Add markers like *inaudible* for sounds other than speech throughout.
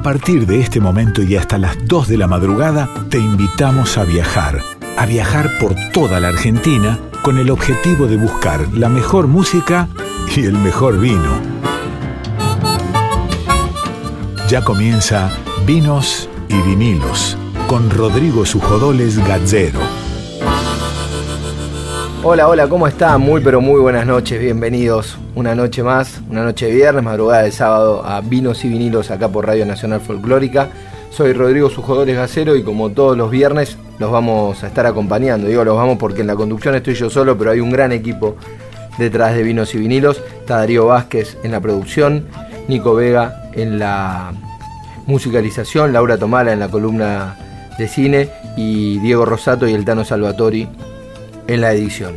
A partir de este momento y hasta las 2 de la madrugada, te invitamos a viajar. A viajar por toda la Argentina con el objetivo de buscar la mejor música y el mejor vino. Ya comienza Vinos y Vinilos con Rodrigo Sujodoles Gazzero. Hola, hola, ¿cómo están? Muy pero muy buenas noches, bienvenidos una noche más, una noche de viernes, madrugada de sábado a Vinos y Vinilos acá por Radio Nacional Folclórica. Soy Rodrigo Sujodoles Gacero y como todos los viernes los vamos a estar acompañando. Digo los vamos porque en la conducción estoy yo solo, pero hay un gran equipo detrás de Vinos y Vinilos. Está Darío Vázquez en la producción, Nico Vega en la musicalización, Laura Tomala en la columna de cine y Diego Rosato y el Tano Salvatori en la edición.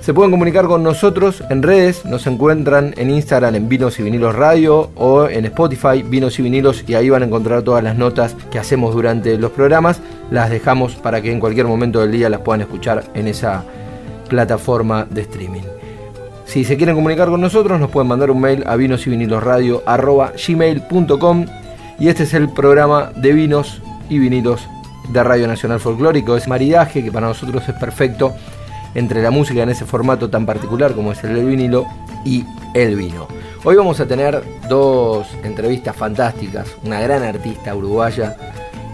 Se pueden comunicar con nosotros en redes, nos encuentran en Instagram en Vinos y Vinilos Radio o en Spotify Vinos y Vinilos y ahí van a encontrar todas las notas que hacemos durante los programas. Las dejamos para que en cualquier momento del día las puedan escuchar en esa plataforma de streaming. Si se quieren comunicar con nosotros nos pueden mandar un mail a vinos y vinilos radio gmail.com y este es el programa de vinos y vinilos de Radio Nacional Folclórico. Es maridaje que para nosotros es perfecto entre la música en ese formato tan particular como es el del vinilo y el vino. Hoy vamos a tener dos entrevistas fantásticas, una gran artista uruguaya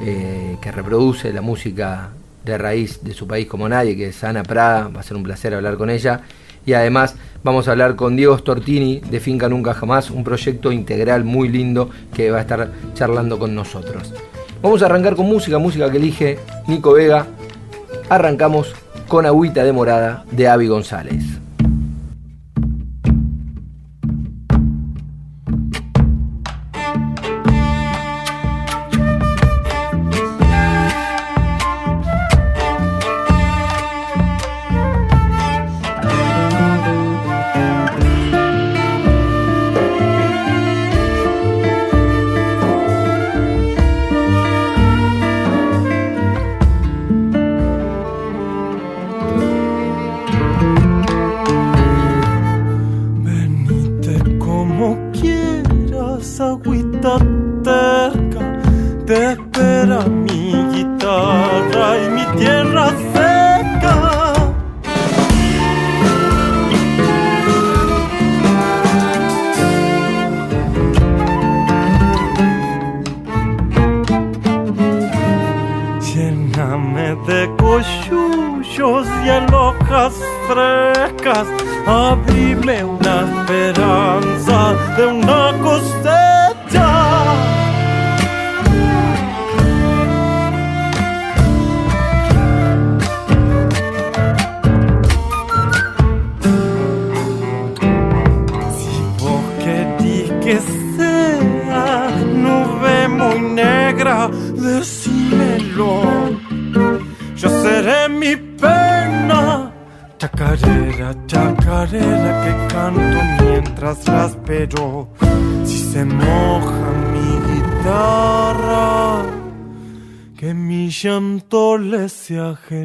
eh, que reproduce la música de raíz de su país como nadie, que es Ana Prada, va a ser un placer hablar con ella. Y además vamos a hablar con Diego Stortini de Finca Nunca Jamás, un proyecto integral muy lindo que va a estar charlando con nosotros. Vamos a arrancar con música, música que elige Nico Vega. Arrancamos con agüita de morada de Avi González.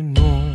no.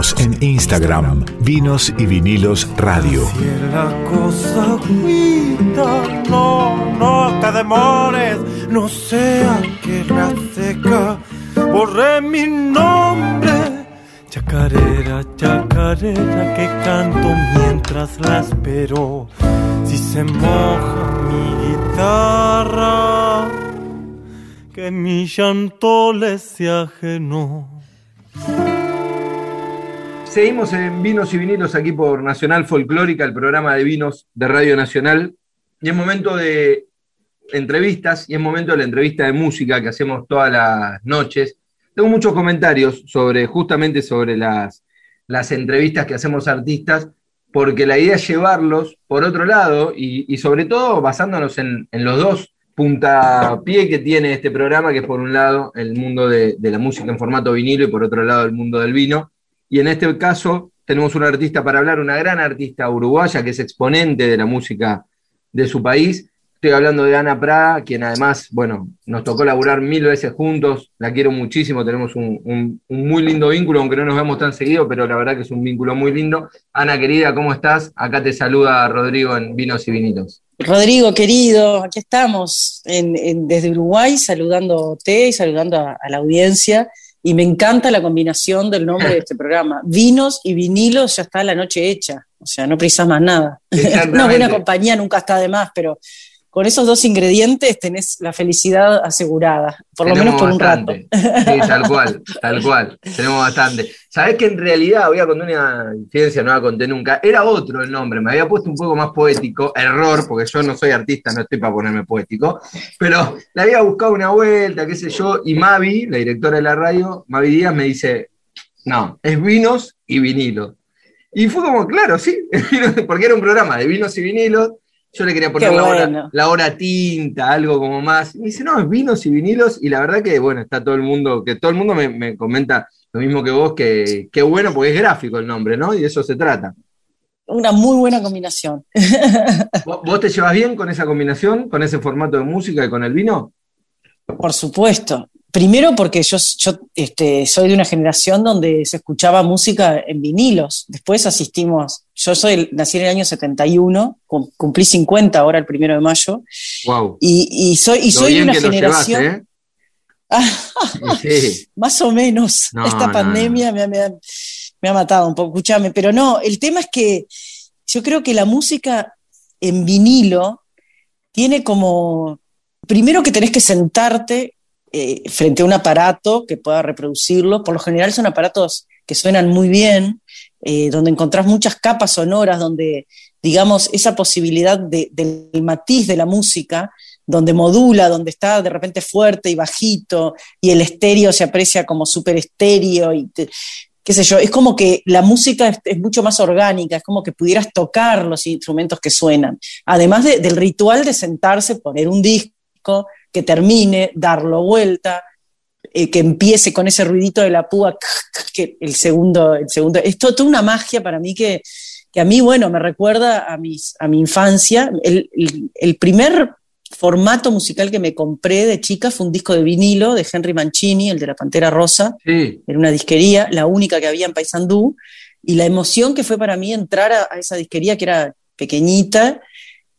En Instagram, Vinos y Vinilos Radio. Si la cosa no, no te demores, no sea que la seca borre mi nombre Chacarera, chacarera que canto mientras la espero. Si se moja mi guitarra, que mi llanto le sea ajeno. Seguimos en Vinos y Vinilos aquí por Nacional Folclórica, el programa de vinos de Radio Nacional. Y es momento de entrevistas y es momento de la entrevista de música que hacemos todas las noches. Tengo muchos comentarios sobre, justamente sobre las, las entrevistas que hacemos artistas, porque la idea es llevarlos por otro lado y, sobre todo basándonos en, los dos puntapié que tiene este programa, que es por un lado el mundo de la música en formato vinilo y por otro lado el mundo del vino. Y en este caso tenemos una artista para hablar, una gran artista uruguaya que es exponente de la música de su país. Estoy hablando de Ana Prada, quien además, bueno, nos tocó laburar mil veces juntos, la quiero muchísimo, tenemos un, muy lindo vínculo, aunque no nos vemos tan seguido, pero la verdad que es un vínculo muy lindo. Ana querida, ¿cómo estás? Acá te saluda Rodrigo en Vinos y Vinitos. Rodrigo, querido, aquí estamos desde Uruguay saludándote y saludando a la audiencia y me encanta la combinación del nombre de este *laughs* programa. Vinos y vinilos ya está la noche hecha. O sea, no precisas más nada. Una *laughs* buena compañía nunca está de más, pero con esos dos ingredientes tenés la felicidad asegurada, por lo menos por un rato. Sí, tal cual, tal cual. Tenemos bastante. Sabés que en realidad, voy a contar una incidencia, no la conté nunca, era otro el nombre, me había puesto un poco más poético, error, porque yo no soy artista, no estoy para ponerme poético, pero le había buscado una vuelta, qué sé yo, y Mavi, la directora de la radio, Mavi Díaz, me dice, no, es vinos y vinilos. Y fue como, claro, sí, *laughs* porque era un programa de vinos y vinilos, yo le quería poner la, hora, tinta, algo como más. Y me dice, no, es vinos y vinilos. Y la verdad que, bueno, está todo el mundo, que todo el mundo me, comenta lo mismo que vos, que qué bueno, porque es gráfico el nombre, ¿no? Y de eso se trata. Una muy buena combinación. *laughs* ¿Vos te llevas bien con esa combinación, con ese formato de música y con el vino? Por supuesto. Primero porque yo, este, soy de una generación donde se escuchaba música en vinilos. Después asistimos, yo soy, nací en el año 71, cumplí 50 ahora el primero de mayo. Wow. Y, soy, y soy de una generación... ¿eh? *laughs* Más o menos. Esta pandemia Me, me, ha, matado un poco, escúchame. Pero no, el tema es que yo creo que la música en vinilo tiene como... Primero que tenés que sentarte eh, frente a un aparato que pueda reproducirlo. Por lo general son aparatos que suenan muy bien, eh, donde encontrás muchas capas sonoras, donde, digamos, esa posibilidad del matiz de la música, donde modula, donde está de repente fuerte y bajito, y el estéreo se aprecia como súper estéreo, y qué sé yo, es como que la música es, mucho más orgánica, es como que pudieras tocar los instrumentos que suenan, además del ritual de sentarse, poner un disco, que termine, darlo vuelta, eh, que empiece con ese ruidito de la púa, *laughs* que el segundo, el segundo, es toda una magia para mí que, a mí, bueno, me recuerda a, mis, a mi infancia. El, primer formato musical que me compré de chica fue un disco de vinilo de Henry Mancini, el de la Pantera Rosa, en una disquería, la única que había en Paysandú, y la emoción que fue para mí entrar a esa disquería que era pequeñita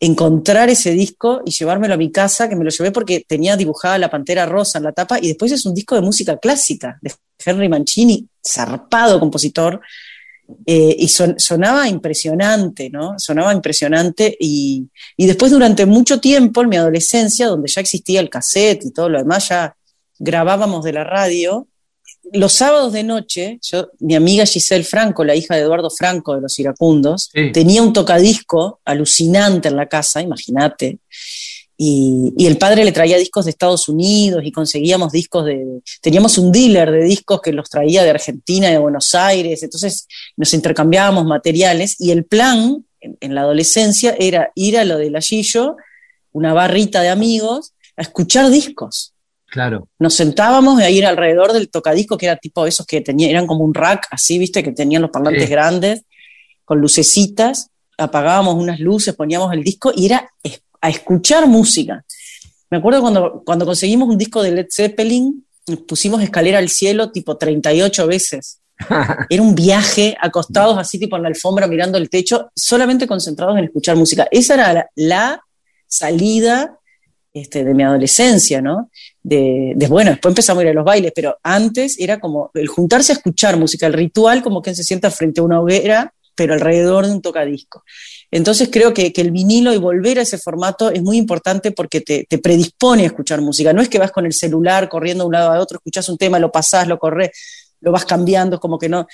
encontrar ese disco y llevármelo a mi casa, que me lo llevé porque tenía dibujada la pantera rosa en la tapa, y después es un disco de música clásica, de Henry Mancini, zarpado compositor, eh, y sonaba impresionante, ¿no? Sonaba impresionante, y, y después durante mucho tiempo, en mi adolescencia, donde ya existía el cassette y todo lo demás, ya grabábamos de la radio, los sábados de noche, yo, mi amiga Giselle Franco, la hija de Eduardo Franco de los Iracundos, tenía un tocadisco alucinante en la casa, imagínate. Y, el padre le traía discos de Estados Unidos y conseguíamos discos de. Teníamos un dealer de discos que los traía de Argentina, de Buenos Aires, entonces nos intercambiábamos materiales y el plan en, la adolescencia era ir a lo del Ayillo, una barrita de amigos, a escuchar discos. Claro. Nos sentábamos a ir alrededor del tocadisco, que era tipo esos que tenían, eran como un rack, así, viste, que tenían los parlantes grandes, con lucecitas, apagábamos unas luces, poníamos el disco y era a escuchar música. Me acuerdo cuando, cuando conseguimos un disco de Led Zeppelin, pusimos escalera al cielo tipo 38 veces. *laughs* Era un viaje acostados así tipo en la alfombra mirando el techo, solamente concentrados en escuchar música. Esa era la, la salida este, de mi adolescencia, ¿no? De, bueno, después empezamos a ir a los bailes, pero antes era como el juntarse a escuchar música, el ritual como quien se sienta frente a una hoguera, pero alrededor de un tocadisco. Entonces creo que, el vinilo y volver a ese formato es muy importante porque te, predispone a escuchar música. No es que vas con el celular corriendo de un lado a otro, escuchas un tema, lo pasás, lo corres, lo vas cambiando, como que no.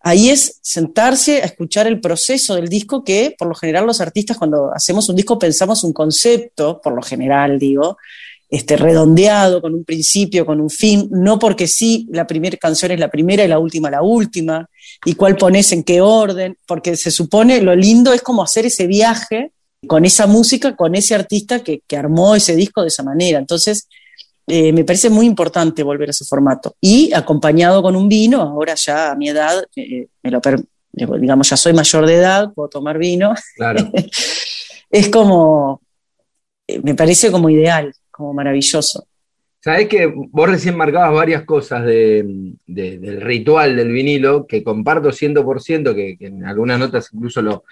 Ahí es sentarse a escuchar el proceso del disco que por lo general los artistas cuando hacemos un disco pensamos un concepto, por lo general digo, este, redondeado, con un principio, con un fin, no porque sí, la primera canción es la primera y la última la última, y cuál pones en qué orden, porque se supone, lo lindo es como hacer ese viaje con esa música, con ese artista que, armó ese disco de esa manera. Entonces, eh, me parece muy importante volver a ese formato. Y acompañado con un vino, ahora ya a mi edad, eh, me lo digamos, ya soy mayor de edad, puedo tomar vino. Claro. *laughs* es como, eh, me parece como ideal como maravilloso. Sabes que vos recién marcabas varias cosas del ritual del vinilo, que comparto 100%, que, que en algunas notas incluso lo,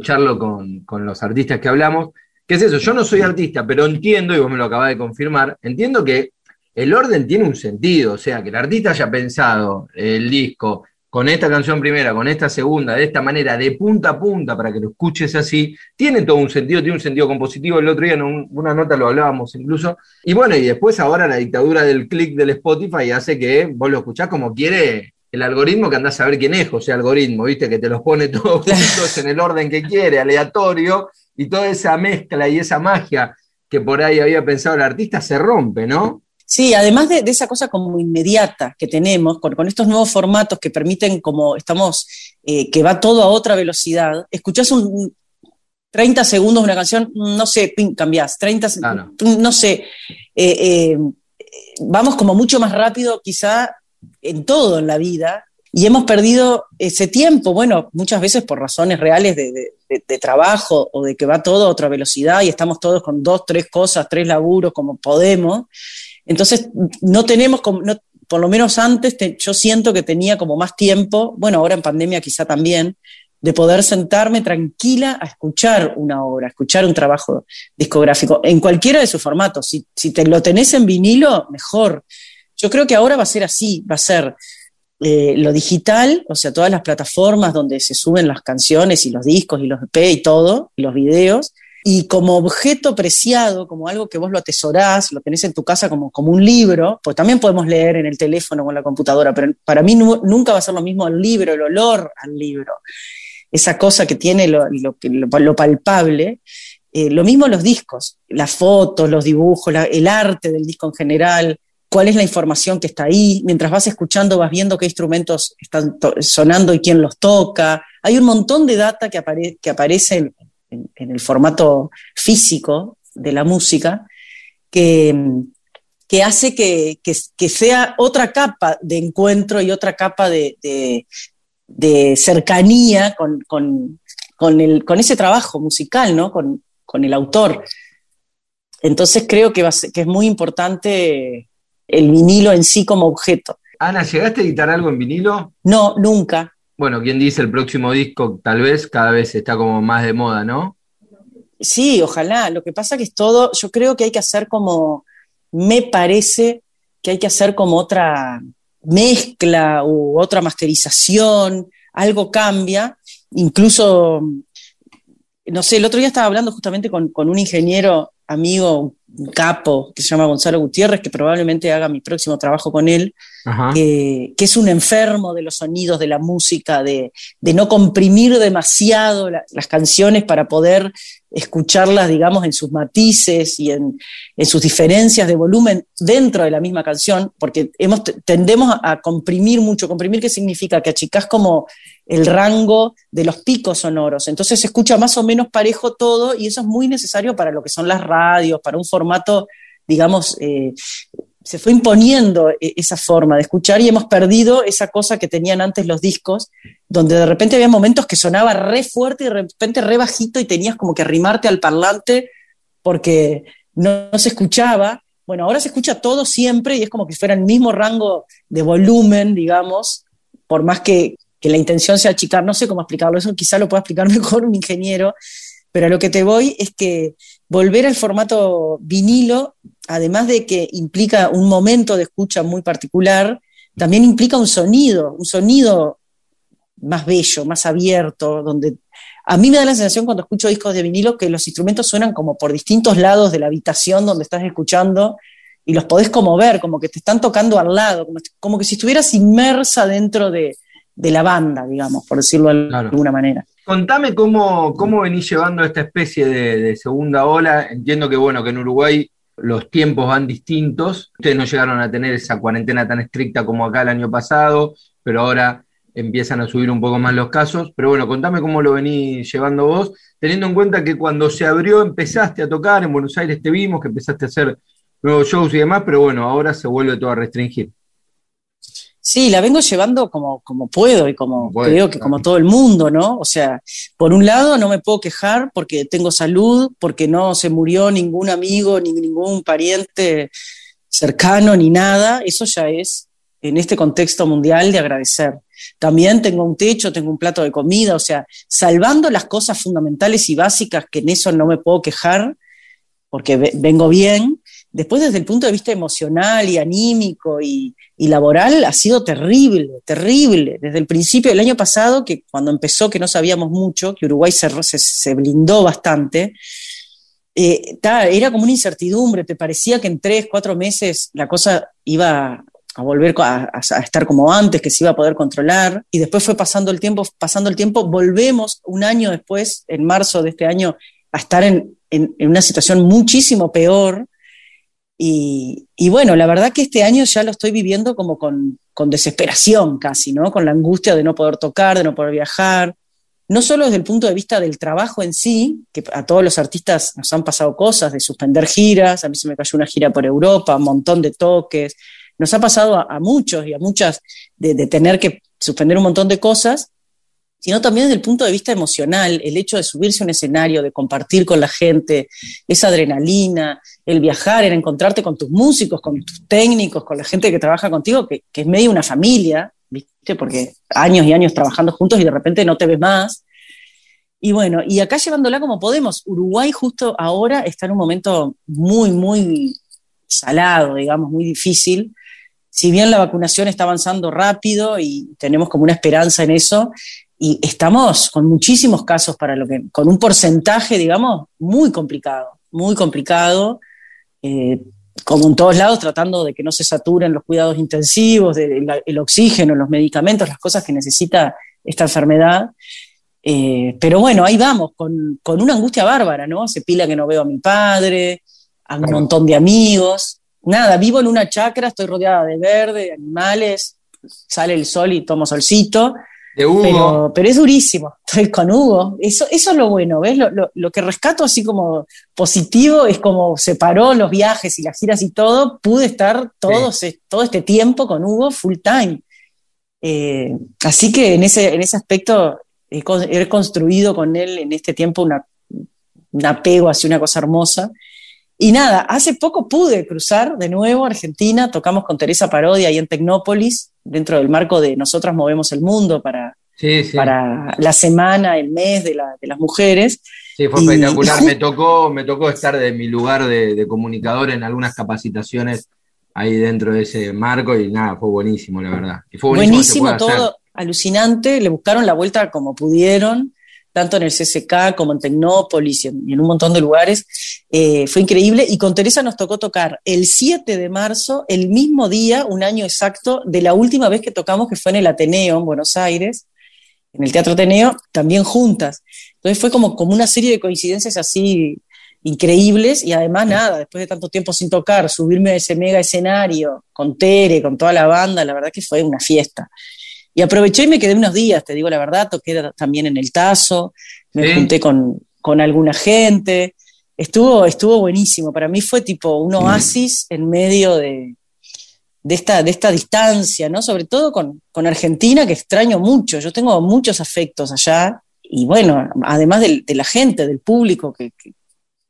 charlo con, con, los artistas que hablamos. ¿Qué es eso? Yo no soy artista, pero entiendo, y vos me lo acabás de confirmar, entiendo que el orden tiene un sentido, o sea, que el artista haya pensado el disco, con esta canción primera, con esta segunda, de esta manera, de punta a punta, para que lo escuches así, tiene todo un sentido, tiene un sentido compositivo. El otro día en una nota lo hablábamos incluso. Y bueno, y después ahora la dictadura del click del Spotify hace que vos lo escuchás como quiere el algoritmo que andás a ver quién es José Algoritmo, viste, que te los pone todos juntos en el orden que quiere, aleatorio, y toda esa mezcla y esa magia que por ahí había pensado el artista se rompe, ¿no? Sí, además de, esa cosa como inmediata que tenemos, con, estos nuevos formatos que permiten, como estamos, eh, que va todo a otra velocidad, escuchás un 30 segundos una canción, no sé, ping, cambiás, 30, no sé, eh, eh, vamos como mucho más rápido quizá en todo en la vida y hemos perdido ese tiempo, bueno, muchas veces por razones reales de, de, trabajo o de que va todo a otra velocidad y estamos todos con dos, tres cosas, tres laburos como podemos. Entonces, no tenemos, por lo menos antes, yo siento que tenía como más tiempo, bueno, ahora en pandemia quizá también, de poder sentarme tranquila a escuchar una obra, a escuchar un trabajo discográfico, en cualquiera de sus formatos. Si, si te lo tenés en vinilo, mejor. Yo creo que ahora va a ser así, va a ser eh, lo digital, o sea, todas las plataformas donde se suben las canciones y los discos y los EP y todo, y los videos, y como objeto preciado, como algo que vos lo atesorás, lo tenés en tu casa como, como un libro, pues también podemos leer en el teléfono o en la computadora, pero para mí nunca va a ser lo mismo el libro, el olor al libro, esa cosa que tiene lo, lo, palpable. Eh, lo mismo los discos, las fotos, los dibujos, el arte del disco en general, cuál es la información que está ahí. Mientras vas escuchando, vas viendo qué instrumentos están sonando y quién los toca. Hay un montón de data que, apare que aparece en, el formato físico de la música, que, que hace que, sea otra capa de encuentro y otra capa de, cercanía con, el, con, ese trabajo musical, ¿no? con, el autor. Entonces creo que, que es muy importante el vinilo en sí como objeto. Ana, ¿llegaste a editar algo en vinilo? No, nunca bueno, ¿quién dice el próximo disco? Tal vez cada vez está como más de moda, ¿no? Sí, ojalá. Lo que pasa que es todo, yo creo que hay que hacer como, me parece que hay que hacer como otra mezcla u otra masterización, algo cambia, incluso, no sé, el otro día estaba hablando justamente con, con un ingeniero amigo, un capo, que se llama Gonzalo Gutiérrez, que probablemente haga mi próximo trabajo con él, que, es un enfermo de los sonidos, de la música, de, no comprimir demasiado las canciones para poder escucharlas, digamos, en sus matices y en, sus diferencias de volumen dentro de la misma canción, porque hemos, tendemos a comprimir mucho. ¿Comprimir qué significa? Que achicás como el rango de los picos sonoros. Entonces se escucha más o menos parejo todo y eso es muy necesario para lo que son las radios, para un formato, digamos, eh, se fue imponiendo e, esa forma de escuchar y hemos perdido esa cosa que tenían antes los discos, donde de repente había momentos que sonaba re fuerte y de repente re bajito y tenías como que arrimarte al parlante porque no, se escuchaba. Bueno, ahora se escucha todo siempre y es como que fuera el mismo rango de volumen, digamos, por más que, que la intención sea achicar, no sé cómo explicarlo, eso quizá lo pueda explicar *laughs* mejor un ingeniero, pero a lo que te voy es que volver al formato vinilo además de que implica un momento de escucha muy particular, también implica un sonido, un sonido más bello, más abierto, donde a mí me da la sensación cuando escucho discos de vinilo que los instrumentos suenan como por distintos lados de la habitación donde estás escuchando y los podés como ver, como que te están tocando al lado, como, que si estuvieras inmersa dentro de, la banda, digamos, por decirlo de alguna manera. Contame cómo, cómo venís llevando esta especie de, segunda ola. Entiendo que bueno, que en Uruguay los tiempos van distintos. Ustedes no llegaron a tener esa cuarentena tan estricta como acá el año pasado, pero ahora empiezan a subir un poco más los casos. Pero bueno, contame cómo lo venís llevando vos, teniendo en cuenta que cuando se abrió empezaste a tocar, en Buenos Aires te vimos, que empezaste a hacer nuevos shows y demás, pero bueno, ahora se vuelve todo a restringir. Sí, la vengo llevando como, como puedo y como creo que como todo el mundo, ¿no? O sea, por un lado no me puedo quejar porque tengo salud, porque no se murió ningún amigo, ni ningún pariente cercano, ni nada. Eso ya es, en este contexto mundial, de agradecer. También tengo un techo, tengo un plato de comida, o sea, salvando las cosas fundamentales y básicas, que en eso no me puedo quejar, porque vengo bien, después desde el punto de vista emocional y anímico y, laboral ha sido terrible, terrible. Desde el principio del año pasado, que cuando empezó, que no sabíamos mucho, que Uruguay se, se, blindó bastante, eh, era como una incertidumbre, te parecía que en tres, cuatro meses la cosa iba a volver a, estar como antes, que se iba a poder controlar, y después fue pasando el tiempo, pasando el tiempo, volvemos un año después, en marzo de este año, a estar en una situación muchísimo peor, y, bueno, la verdad que este año ya lo estoy viviendo como con, desesperación casi, ¿no? Con la angustia de no poder tocar, de no poder viajar. No solo desde el punto de vista del trabajo en sí, que a todos los artistas nos han pasado cosas, de suspender giras, a mí se me cayó una gira por Europa, un montón de toques, nos ha pasado a, muchos y a muchas de tener que suspender un montón de cosas, sino también desde el punto de vista emocional, el hecho de subirse a un escenario, de compartir con la gente, esa adrenalina, el viajar, el encontrarte con tus músicos, con tus técnicos, con la gente que trabaja contigo, que, es medio una familia, ¿viste? Porque años y años trabajando juntos y de repente no te ves más. Y bueno, y acá llevándola como podemos, Uruguay justo ahora está en un momento muy, muy salado, digamos, muy difícil. Si bien la vacunación está avanzando rápido y tenemos como una esperanza en eso, y estamos con muchísimos casos para lo que, con un porcentaje, digamos, muy complicado, muy complicado, eh, como en todos lados, tratando de que no se saturen los cuidados intensivos, el oxígeno, los medicamentos, las cosas que necesita esta enfermedad. Eh, pero bueno, ahí vamos, con, con, una angustia bárbara, ¿no? Se pila que no veo a mi padre, a un montón de amigos. Nada, vivo en una chacra, estoy rodeada de verde, de animales, sale el sol y tomo solcito, pero, pero, es durísimo. *laughs* Estoy con Hugo. Eso, eso es lo bueno, ¿ves? Lo, que rescato así como positivo es como separó los viajes y las giras y todo. Pude estar todo, todo este tiempo con Hugo full time. Eh, así que en ese, en ese aspecto he, construido con él en este tiempo una, un apego hacia una cosa hermosa. Y nada, hace poco pude cruzar de nuevo a Argentina, tocamos con Teresa Parodia ahí en Tecnópolis, dentro del marco de Nosotras Movemos el Mundo para, para la semana, el mes de, las mujeres. Sí, fue espectacular. me, tocó, me tocó estar de mi lugar de, comunicador en algunas capacitaciones ahí dentro de ese marco y nada, fue buenísimo, la verdad. fue buenísimo, todo, alucinante, le buscaron la vuelta como pudieron tanto en el CCK como en Tecnópolis y en, un montón de lugares. Eh, fue increíble y con Teresa nos tocó tocar el 7 de marzo, el mismo día, un año exacto, de la última vez que tocamos, que fue en el Ateneo, en Buenos Aires, en el Teatro Ateneo, también juntas. Entonces fue como, como una serie de coincidencias así increíbles y además nada, después de tanto tiempo sin tocar, subirme a ese mega escenario con Tere, con toda la banda, la verdad que fue una fiesta. Y aproveché y me quedé unos días, te digo la verdad, toqué también en el Tazo, me junté con, con, alguna gente, estuvo, estuvo buenísimo, para mí fue tipo un oasis en medio de, de, esta, de esta distancia, ¿no? Sobre todo con, con, Argentina, que extraño mucho, yo tengo muchos afectos allá, y bueno, además de, la gente, del público, que, que,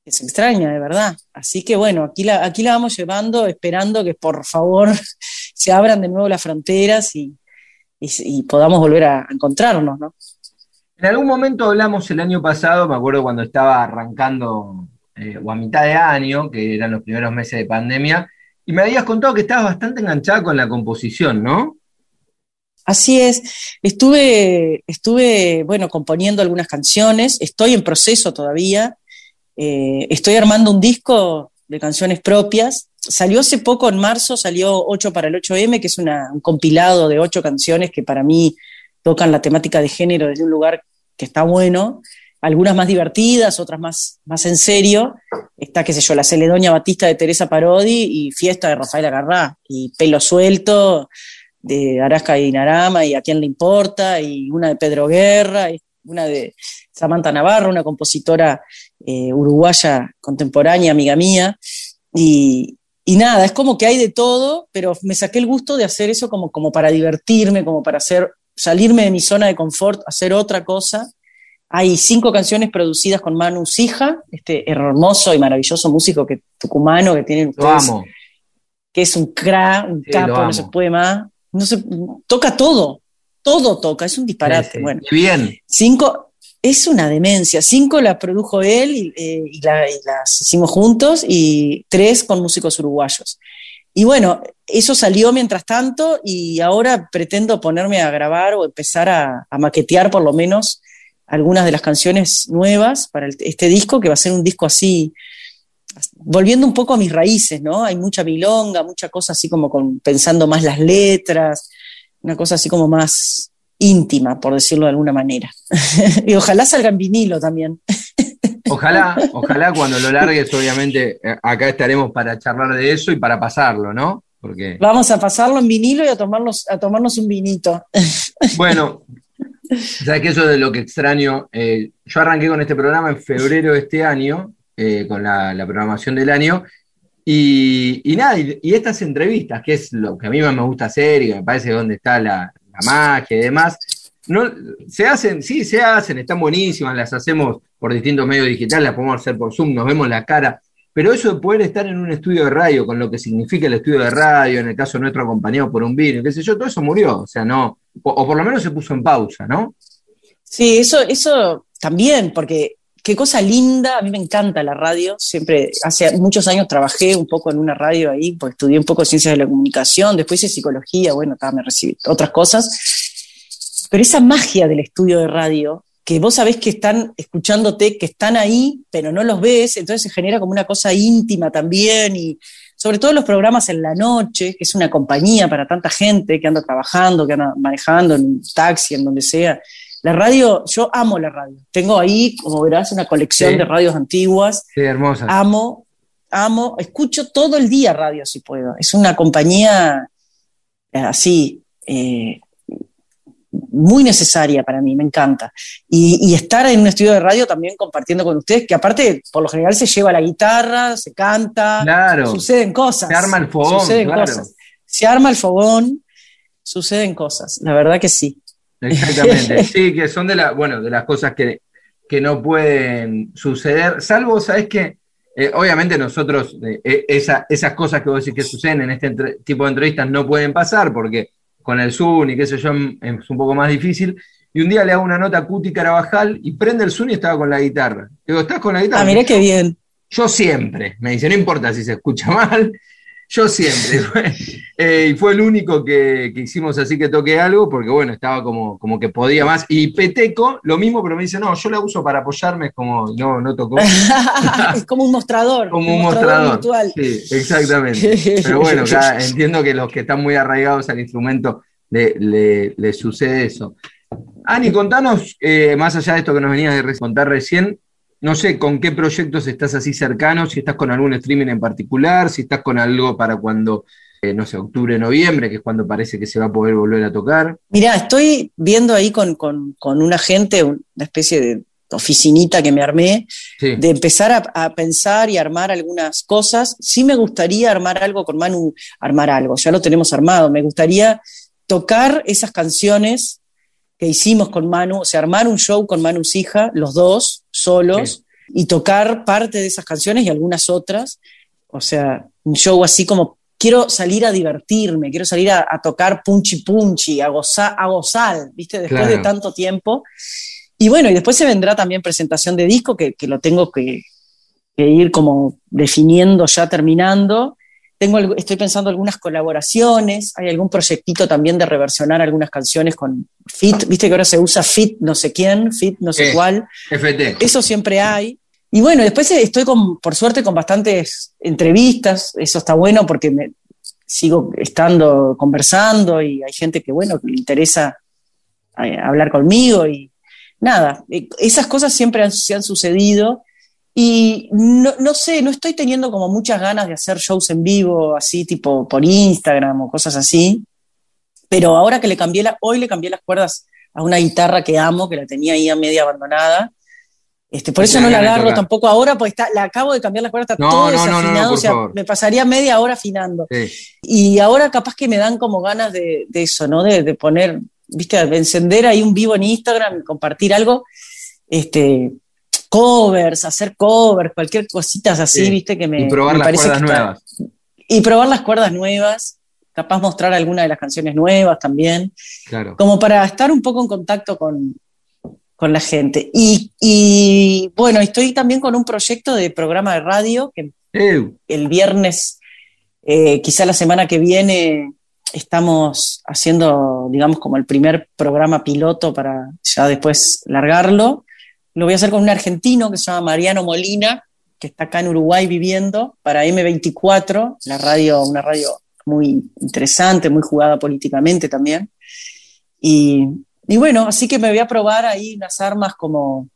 se extraña, de verdad. Así que bueno, aquí la, aquí la vamos llevando, esperando que por favor *laughs* se abran de nuevo las fronteras y, y, podamos volver a encontrarnos, ¿no? En algún momento hablamos el año pasado, me acuerdo cuando estaba arrancando eh, o a mitad de año, que eran los primeros meses de pandemia, y me habías contado que estabas bastante enganchada con la composición, ¿no? Así es, estuve, estuve, bueno, componiendo algunas canciones, estoy en proceso todavía, eh, estoy armando un disco de canciones propias, salió hace poco, en marzo, salió 8 para el 8M, que es un compilado de ocho canciones que para mí tocan la temática de género desde un lugar que está bueno, algunas más divertidas, otras más, más en serio. Está, qué sé yo, La Celedonia Batista de Teresa Parodi y Fiesta de Rafael Agarrá, y Pelo Suelto de Arasca y Narama, y A quién le importa, y una de Pedro Guerra, una de Samantha Navarro, una compositora eh, uruguaya contemporánea, amiga mía. Y, y nada, es como que hay de todo, pero me saqué el gusto de hacer eso como, como para divertirme, como para hacer, salirme de mi zona de confort, hacer otra cosa. Hay cinco canciones producidas con Manu Sija, este hermoso y maravilloso músico que, tucumano que tiene ustedes, que es un cra, un capo, no se puede más. No se, toca todo, todo toca, es un disparate. Bueno, bien. Cinco, es una demencia. Cinco las produjo él eh, y, las hicimos juntos y tres con músicos uruguayos. Y bueno, eso salió mientras tanto y ahora pretendo ponerme a grabar o empezar a, maquetear por lo menos algunas de las canciones nuevas para este disco, que va a ser un disco así, volviendo un poco a mis raíces, ¿no? Hay mucha milonga, mucha cosa así como con, pensando más las letras, una cosa así como más, íntima, por decirlo de alguna manera. *laughs* y ojalá salga en vinilo también. *laughs* Ojalá, ojalá cuando lo largues, obviamente, eh, acá estaremos para charlar de eso y para pasarlo, ¿no? Porque... Vamos a pasarlo en vinilo y a tomarnos, a tomarnos un vinito. *laughs* Bueno, sabes que eso es de lo que extraño. Eh, yo arranqué con este programa en febrero de este año, eh, con la, programación del año, y, nada, y, y, estas entrevistas, que es lo que a mí más me gusta hacer y me parece donde está la, magia y demás. No, se hacen, sí, se hacen, están buenísimas, las hacemos por distintos medios digitales, las podemos hacer por Zoom, nos vemos la cara, pero eso de poder estar en un estudio de radio, con lo que significa el estudio de radio, en el caso nuestro acompañado por un vino, qué sé yo, todo eso murió, o sea, no, o, por lo menos se puso en pausa, ¿no? Sí, eso, eso también, porque qué cosa linda, a mí me encanta la radio, siempre, hace muchos años trabajé un poco en una radio ahí, pues estudié un poco ciencias de la comunicación, después hice psicología, bueno, me recibí otras cosas, pero esa magia del estudio de radio, que vos sabés que están escuchándote, que están ahí, pero no los ves, entonces se genera como una cosa íntima también, y sobre todo los programas en la noche, que es una compañía para tanta gente que anda trabajando, que anda manejando en un taxi, en donde sea, la radio, yo amo la radio. Tengo ahí, como verás, una colección de radios antiguas. Sí, hermosa. Amo, amo, escucho todo el día radio si puedo. Es una compañía eh, así, eh, muy necesaria para mí, me encanta. Y, estar en un estudio de radio también compartiendo con ustedes, que aparte, por lo general, se lleva la guitarra, se canta, claro. suceden cosas. Se arma el fogón. Se arma el fogón, suceden cosas, la verdad que sí. Exactamente, *laughs* sí, que son de, la, bueno, de las cosas que, no pueden suceder, salvo, ¿sabes qué? Eh, obviamente nosotros, eh, eh, esas cosas que vos decís que suceden en este tipo de entrevistas no pueden pasar porque con el Zoom y qué sé yo es un poco más difícil. Y un día le hago una nota a Cuti Carabajal y prende el Zoom y estaba con la guitarra. Digo, ¿estás con la guitarra? Ah, mira qué bien. Yo siempre, me dice, no importa si se escucha *laughs* mal, yo siempre. Eh, y fue el único que, hicimos así que toqué algo, porque bueno, estaba como, como que podía más. Y Peteco, lo mismo, pero me dice, no, yo la uso para apoyarme, es como, no, no tocó. *laughs* es como un mostrador. Como un, mostrador. Sí, exactamente. Pero bueno, *laughs* entiendo que los que están muy arraigados al instrumento le, le, sucede eso. Ani, contanos, eh, más allá de esto que nos venías de contar recién, no sé con qué proyectos estás así cercanos, si estás con algún streaming en particular, si estás con algo para cuando, eh, no sé, octubre, noviembre, que es cuando parece que se va a poder volver a tocar. Mirá, estoy viendo ahí con, con, con una gente, una especie de oficinita que me armé, de empezar a, a, pensar y armar algunas cosas. Sí me gustaría armar algo con Manu, armar algo, ya lo tenemos armado, me gustaría tocar esas canciones que hicimos con Manu, o sea, armar un show con Manu Hija, los dos, solos, y tocar parte de esas canciones y algunas otras. O sea, un show así como quiero salir a divertirme, quiero salir a, tocar punchi punchi, a gozar, a gozar, ¿viste? Después de tanto tiempo. Y bueno, y después se vendrá también presentación de disco, que, que lo tengo que, que ir como definiendo, ya terminando. Tengo, estoy pensando algunas colaboraciones, hay algún proyectito también de reversionar algunas canciones con Fit, viste que ahora se usa Fit no sé quién, Fit no sé cuál. FT. Eso siempre hay. Y bueno, después estoy con, por suerte con bastantes entrevistas, eso está bueno porque me, sigo estando conversando y hay gente que, bueno, que le interesa eh, hablar conmigo y nada, eh, esas cosas siempre se han sucedido y no, no, sé, no estoy teniendo como muchas ganas de hacer shows en vivo, así tipo por Instagram o cosas así, pero ahora que le cambié la, hoy le cambié las cuerdas a una guitarra que amo, que la tenía ahí a media abandonada, este, por eso no la agarro tampoco ahora, porque está, la acabo de cambiar las cuerdas, está todo desafinado, o sea, me pasaría media hora afinando. Y ahora capaz que me dan como ganas de, eso, ¿no? De, poner, viste, de encender ahí un vivo en Instagram, compartir algo, este, covers, hacer covers, cualquier cositas así, viste, que me, y probar las cuerdas nuevas. y probar las cuerdas nuevas, capaz mostrar alguna de las canciones nuevas también. Claro. Como para estar un poco en contacto con, con la gente. Y, bueno, estoy también con un proyecto de programa de radio que el viernes, eh, quizá la semana que viene, estamos haciendo, digamos, como el primer programa piloto para ya después largarlo. Lo voy a hacer con un argentino que se llama Mariano Molina, que está acá en Uruguay viviendo, para M24, la radio, una radio muy interesante, muy jugada políticamente también. Y, bueno, así que me voy a probar ahí unas armas como,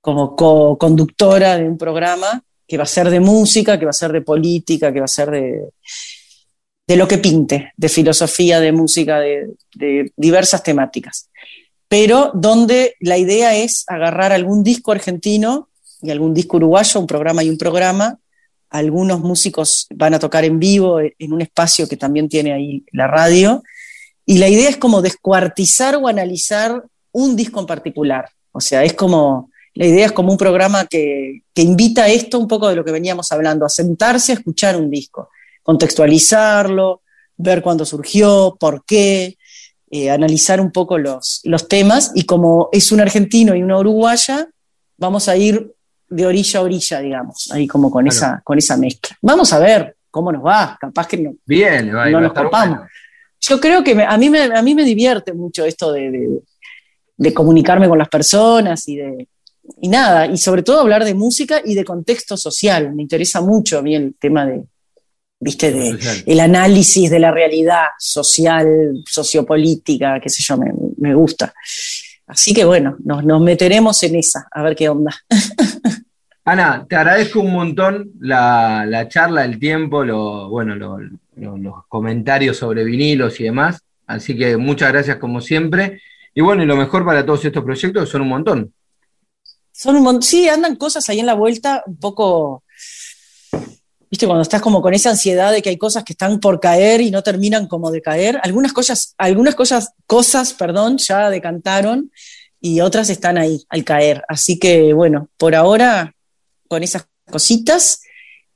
como co-conductora de un programa que va a ser de música, que va a ser de política, que va a ser de, de lo que pinte, de filosofía, de música, de diversas temáticas. Pero donde la idea es agarrar algún disco argentino y algún disco uruguayo, un programa y un programa. Algunos músicos van a tocar en vivo en un espacio que también tiene ahí la radio y la idea es como descuartizar o analizar un disco en particular. O sea, es como, la idea es como un programa que, invita a esto un poco de lo que veníamos hablando, a sentarse a escuchar un disco, contextualizarlo, ver cuándo surgió, por qué, eh, analizar un poco los, los temas. Y como es un argentino y una uruguaya, vamos a ir de orilla a orilla, digamos, ahí como con, esa, con esa mezcla. Vamos a ver cómo nos va, capaz que no, Bien, no nos copamos yo creo que a, mí me, a mí me divierte mucho esto de, comunicarme con las personas y de, y nada, y sobre todo hablar de música y de contexto social. Me interesa mucho a mí el tema de, viste, de el análisis de la realidad social, sociopolítica, qué sé yo, me, gusta. Así que bueno, nos, nos, meteremos en esa, a ver qué onda. *laughs* Ana, te agradezco un montón la, la charla, el tiempo, lo, bueno, lo, los comentarios sobre vinilos y demás. Así que muchas gracias como siempre. Y bueno, y lo mejor para todos estos proyectos son un montón. Son un montón. Sí, andan cosas ahí en la vuelta un poco. Viste, cuando estás como con esa ansiedad de que hay cosas que están por caer y no terminan como de caer. Algunas cosas, algunas cosas, cosas, perdón, ya decantaron y otras están ahí al caer. Así que bueno, por ahora, con esas cositas,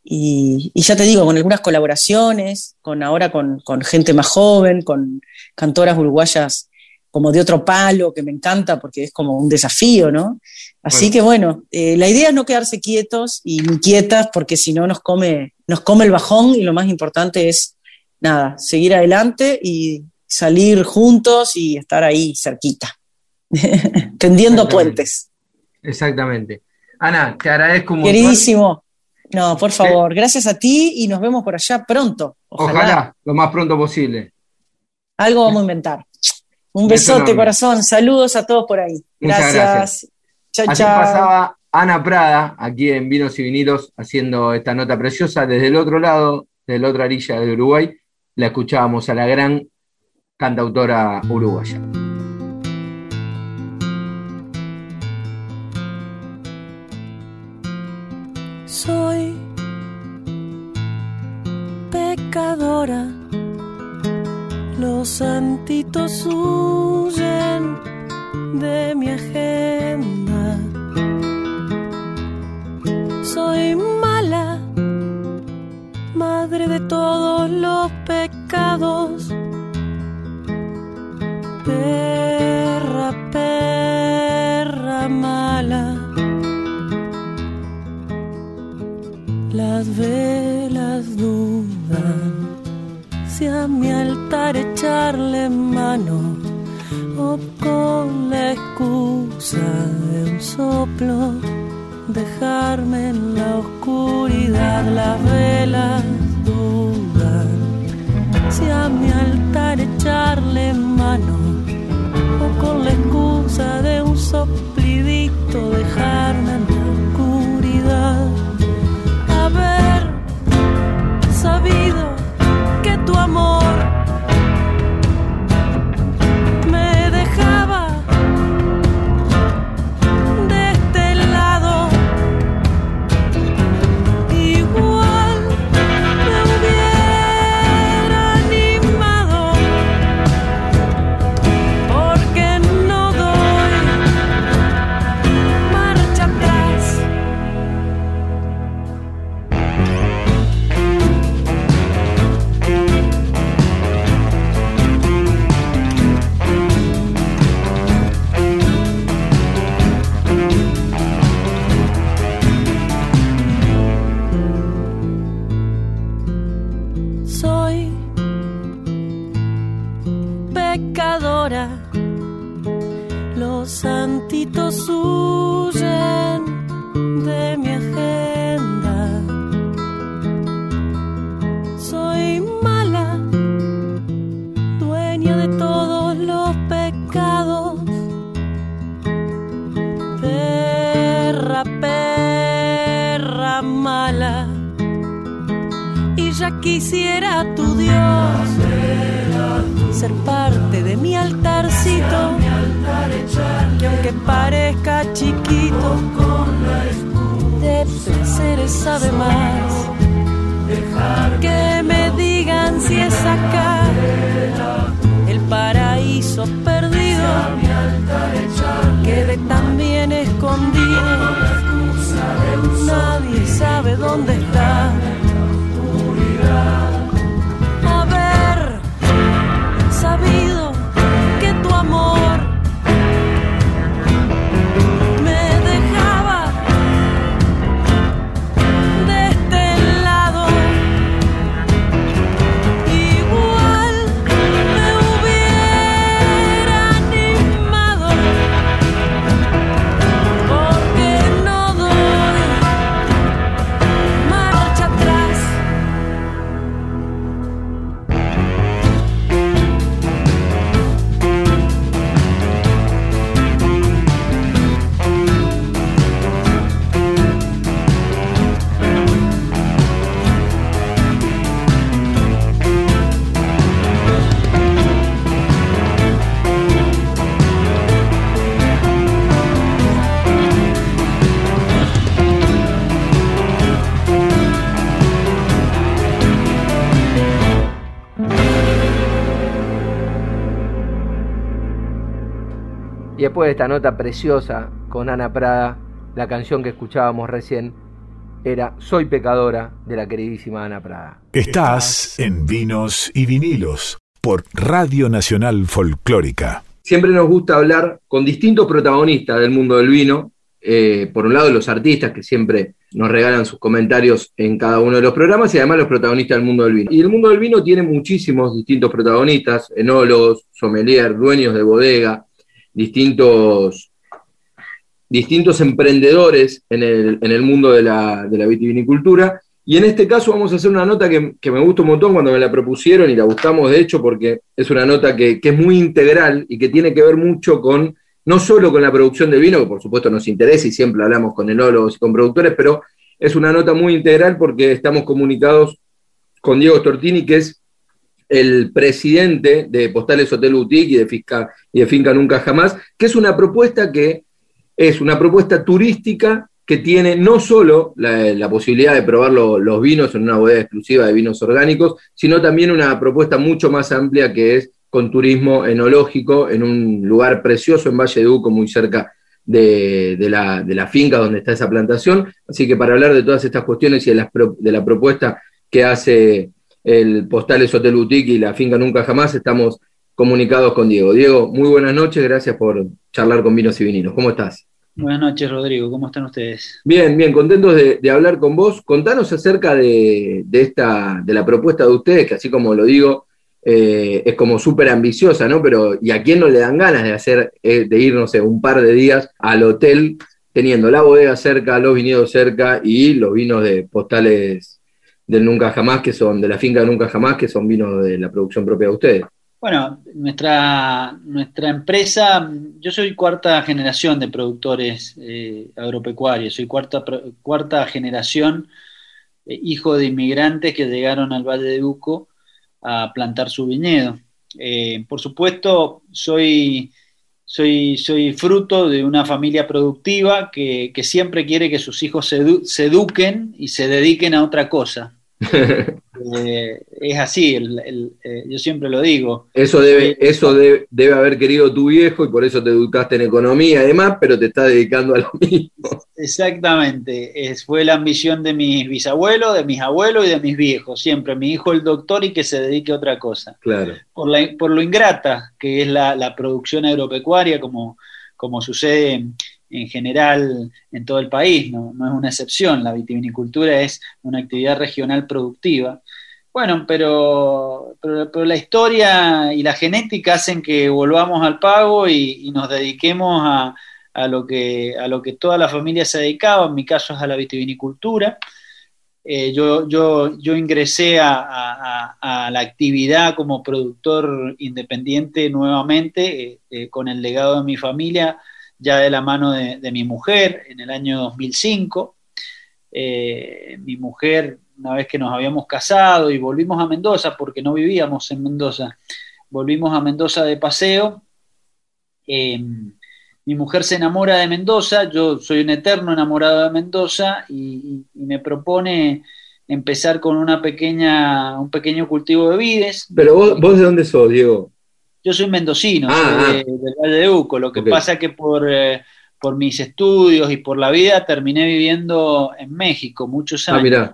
y, ya te digo, con algunas colaboraciones, con ahora con, gente más joven, con cantoras uruguayas como de otro palo, que me encanta porque es como un desafío, ¿no? Así que bueno, eh, la idea es no quedarse quietos y inquietas porque si no nos come, nos come el bajón y lo más importante es, nada, seguir adelante y salir juntos y estar ahí cerquita, *laughs* tendiendo puentes. Exactamente. Ana, te agradezco mucho. Queridísimo. No, por favor, gracias a ti y nos vemos por allá pronto. Ojalá, lo más pronto posible. Algo vamos a inventar. Un besote, corazón. Saludos a todos por ahí. Gracias. Chao, Así pasaba Ana Prada, aquí en Vinos y Vinilos, haciendo esta nota preciosa. Desde el otro lado, desde la otra orilla de Uruguay, la escuchábamos a la gran cantautora uruguaya. soy pecadora. Los santitos huyen de mi agenda. Soy mala, madre de todos los pecados. Perra, perra mala las velas dudan si a mi altar echarle mano con la excusa de un soplo dejarme en la oscuridad las velas dudan. Si a mi altar echarle mano o con la excusa de un soplidito dejarme en la oscuridad. Haber sabido que tu amor después de esta nota preciosa con Ana Prada, la canción que escuchábamos recién era Soy pecadora de la queridísima Ana Prada. Estás en Vinos y Vinilos por Radio Nacional Folclórica. Siempre nos gusta hablar con distintos protagonistas del mundo del vino. Eh, por un lado, los artistas que siempre nos regalan sus comentarios en cada uno de los programas y además los protagonistas del mundo del vino. Y el mundo del vino tiene muchísimos distintos protagonistas, enólogos, sommelier, dueños de bodega, distintos, distintos emprendedores en el, en el mundo de la, de la, vitivinicultura. Y en este caso vamos a hacer una nota que, que, me gusta un montón cuando me la propusieron y la buscamos de hecho porque es una nota que, que, es muy integral y que tiene que ver mucho con, no solo con la producción del vino, que por supuesto nos interesa y siempre hablamos con enólogos y con productores, pero es una nota muy integral porque estamos comunicados con Diego Tortini, que es el presidente de Postales Hotel Boutique y de, Finca Nunca Jamás, que es una propuesta que es una propuesta turística que tiene no solo la, posibilidad de probar los vinos en una bodega exclusiva de vinos orgánicos, sino también una propuesta mucho más amplia que es con turismo enológico en un lugar precioso en Valle de Uco, muy cerca de, la, finca donde está esa plantación. Así que para hablar de todas estas cuestiones y de la propuesta que hace el Postales Hotel Boutique y la finca Nunca Jamás, estamos comunicados con Diego. Diego, muy buenas noches, gracias por charlar con Vinos y Vinilos. ¿Cómo estás? Buenas noches, Rodrigo. ¿Cómo están ustedes? Bien, bien, contentos de, hablar con vos. Contanos acerca de, esta, de la propuesta de ustedes, que así como lo digo, eh, es como súper ambiciosa, ¿no? Pero, ¿y a quién no le dan ganas de hacer, eh, de ir, no sé, un par de días al hotel, teniendo la bodega cerca, los viñedos cerca y los vinos de postales del Nunca Jamás, que son de la finca Nunca Jamás, que son vinos de la producción propia de ustedes? Bueno, nuestra, nuestra empresa, yo soy cuarta generación de productores eh, agropecuarios, soy cuarta, cuarta generación, eh, hijo de inmigrantes que llegaron al Valle de Uco a plantar su viñedo. Eh, por supuesto, soy, soy, soy fruto de una familia productiva que, siempre quiere que sus hijos se eduquen y se dediquen a otra cosa. Eh, es así, eh, yo siempre lo digo. Eso, debe, eso debe, haber querido tu viejo y por eso te educaste en economía además, pero te está dedicando a lo mismo. Exactamente, es, fue la ambición de mis bisabuelos, de mis abuelos y de mis viejos, siempre, mi hijo el doctor y que se dedique a otra cosa. Claro. Por, la, por lo ingrata que es la, la producción agropecuaria, como, como sucede en general en todo el país, no, es una excepción, la vitivinicultura es una actividad regional productiva. Bueno, pero, la historia y la genética hacen que volvamos al pago y, nos dediquemos a, lo que, a lo que toda la familia se dedicaba, en mi caso es a la vitivinicultura. Eh, yo, ingresé a, a, la actividad como productor independiente nuevamente, eh, eh, con el legado de mi familia, ya de la mano de, mi mujer en el año 2005. Eh, mi mujer, una vez que nos habíamos casado y volvimos a Mendoza, porque no vivíamos en Mendoza, volvimos a Mendoza de paseo. Eh, mi mujer se enamora de Mendoza, yo soy un eterno enamorado de Mendoza y, me propone empezar con una pequeña, un pequeño cultivo de vides. Pero vos, vos de dónde sos, Diego? Yo soy mendocino, ah, soy ah. del Valle de Uco. Lo que pasa es que por, eh, por mis estudios y por la vida terminé viviendo en México muchos ah, años.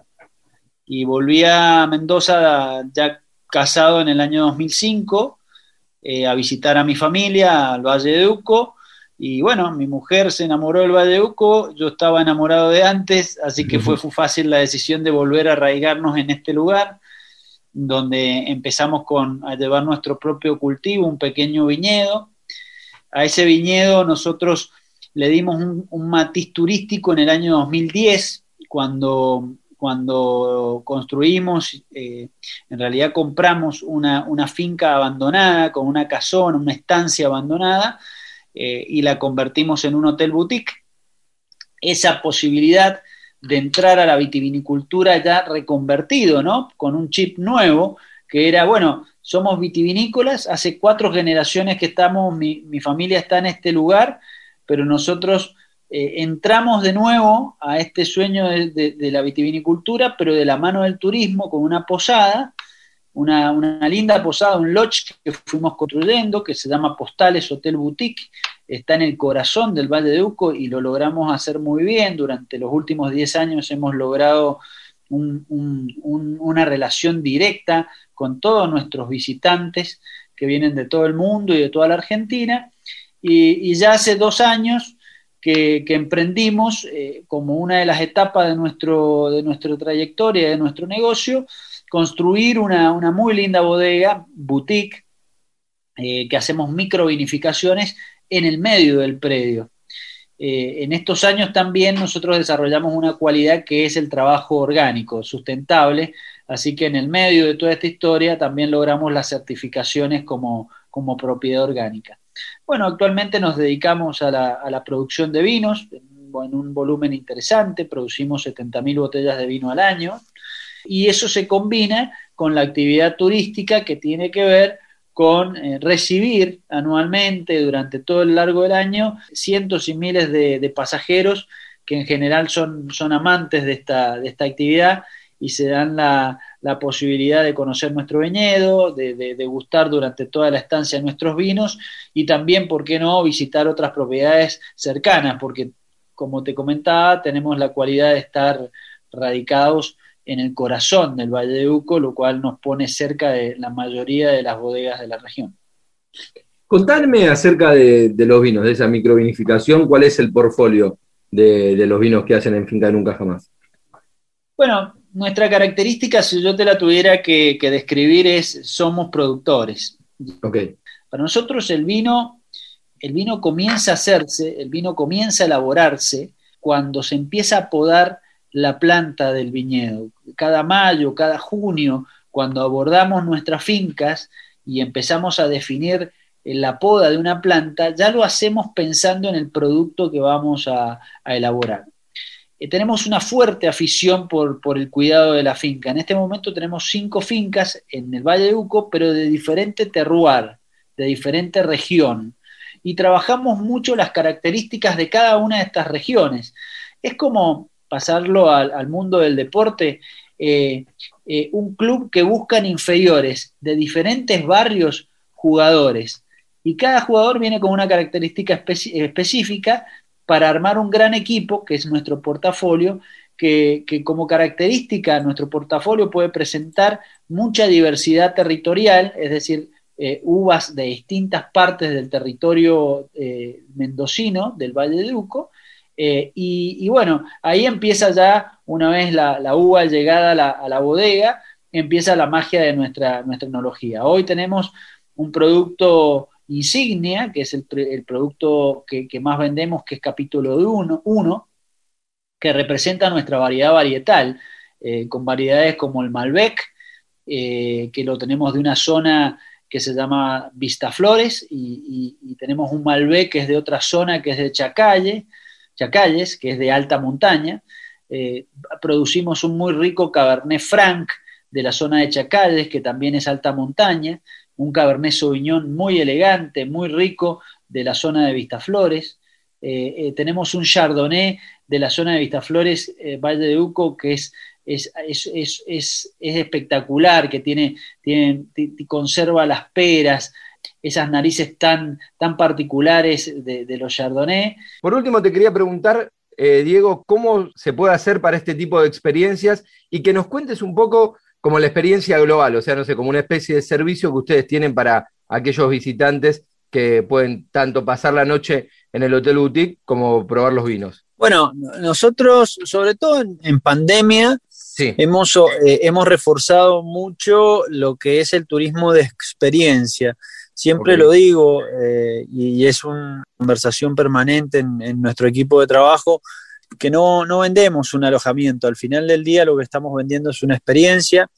Y volví a Mendoza ya casado en el año 2005 eh, a visitar a mi familia al Valle de Uco. Y bueno, mi mujer se enamoró del Valle de Uco, yo estaba enamorado de antes, así que fue fácil la decisión de volver a arraigarnos en este lugar donde empezamos con, a llevar nuestro propio cultivo, un pequeño viñedo. A ese viñedo nosotros le dimos un, matiz turístico en el año 2010, cuando, cuando construimos, eh, en realidad compramos una, finca abandonada, con una casona, una estancia abandonada, eh, y la convertimos en un hotel boutique. Esa posibilidad de entrar a la vitivinicultura ya reconvertido, ¿no? Con un chip nuevo, que era, bueno, somos vitivinícolas, hace cuatro generaciones que estamos, mi, familia está en este lugar, pero nosotros eh, entramos de nuevo a este sueño de, la vitivinicultura, pero de la mano del turismo, con una posada, una, una, linda posada, un lodge que fuimos construyendo, que se llama Postales Hotel Boutique, está en el corazón del Valle de Uco y lo logramos hacer muy bien. Durante los últimos 10 años hemos logrado una relación directa con todos nuestros visitantes que vienen de todo el mundo y de toda la Argentina. Y, ya hace dos años que, emprendimos eh, como una de las etapas de, nuestro, de nuestra trayectoria, de nuestro negocio, construir una, muy linda bodega, boutique, eh, que hacemos microvinificaciones en el medio del predio. Eh, en estos años también nosotros desarrollamos una cualidad que es el trabajo orgánico, sustentable, así que en el medio de toda esta historia también logramos las certificaciones como, como propiedad orgánica. Bueno, actualmente nos dedicamos a la, producción de vinos en un volumen interesante, producimos 70.000 botellas de vino al año y eso se combina con la actividad turística que tiene que ver con eh, recibir anualmente durante todo el largo del año cientos y miles de, pasajeros que en general son, son amantes de esta, de esta actividad y se dan la, posibilidad de conocer nuestro viñedo, de, de, gustar durante toda la estancia nuestros vinos y también, ¿por qué no?, visitar otras propiedades cercanas, porque como te comentaba, tenemos la cualidad de estar radicados en el corazón del Valle de Uco, lo cual nos pone cerca de la mayoría de las bodegas de la región. Contadme acerca de, los vinos, de esa microvinificación, cuál es el portfolio de, los vinos que hacen en Finca Nunca Jamás. Bueno, nuestra característica, si yo te la tuviera que, describir, es somos productores. Okay. Para nosotros el vino, el vino comienza a hacerse, el vino comienza a elaborarse cuando se empieza a podar la planta del viñedo. Cada mayo, cada junio, cuando abordamos nuestras fincas y empezamos a definir la poda de una planta, ya lo hacemos pensando en el producto que vamos a, elaborar. Eh, tenemos una fuerte afición por, el cuidado de la finca. En este momento tenemos cinco fincas en el Valle de Uco, pero de diferente terroir, de diferente región. Y trabajamos mucho las características de cada una de estas regiones. Es como pasarlo al, mundo del deporte, eh, eh, un club que buscan inferiores de diferentes barrios jugadores. Y cada jugador viene con una característica específica para armar un gran equipo, que es nuestro portafolio, que, como característica nuestro portafolio puede presentar mucha diversidad territorial, es decir, eh, uvas de distintas partes del territorio mendocino, del Valle de Uco, eh, y, bueno, ahí empieza ya, una vez la, uva llegada a la, bodega, empieza la magia de nuestra, nuestra tecnología. Hoy tenemos un producto insignia, que es el, producto que, más vendemos, que es capítulo 1, que representa nuestra variedad varietal, eh, con variedades como el Malbec, eh, que lo tenemos de una zona que se llama Vistaflores, y, y, tenemos un Malbec que es de otra zona, que es de Chacalle, Chacalles, que es de alta montaña. Eh, producimos un muy rico Cabernet Franc de la zona de Chacalles, que también es alta montaña un Cabernet Sauvignon muy elegante, muy rico de la zona de Vistaflores. Eh, eh, tenemos un Chardonnay de la zona de Vistaflores, eh, Valle de Uco, que es, es, espectacular, que tiene, tiene, conserva las peras, esas narices tan, tan particulares de, de, los Chardonnay. Por último, te quería preguntar, Diego, ¿cómo se puede hacer para este tipo de experiencias? Y que nos cuentes un poco como la experiencia global, o sea, no sé, como una especie de servicio que ustedes tienen para aquellos visitantes que pueden tanto pasar la noche en el Hotel Boutique como probar los vinos. Bueno, nosotros, sobre todo en, pandemia, hemos, eh, hemos reforzado mucho lo que es el turismo de experiencia. Siempre lo digo, eh, y, es una conversación permanente en nuestro equipo de trabajo, que no, vendemos un alojamiento. Al final del día lo que estamos vendiendo es una experiencia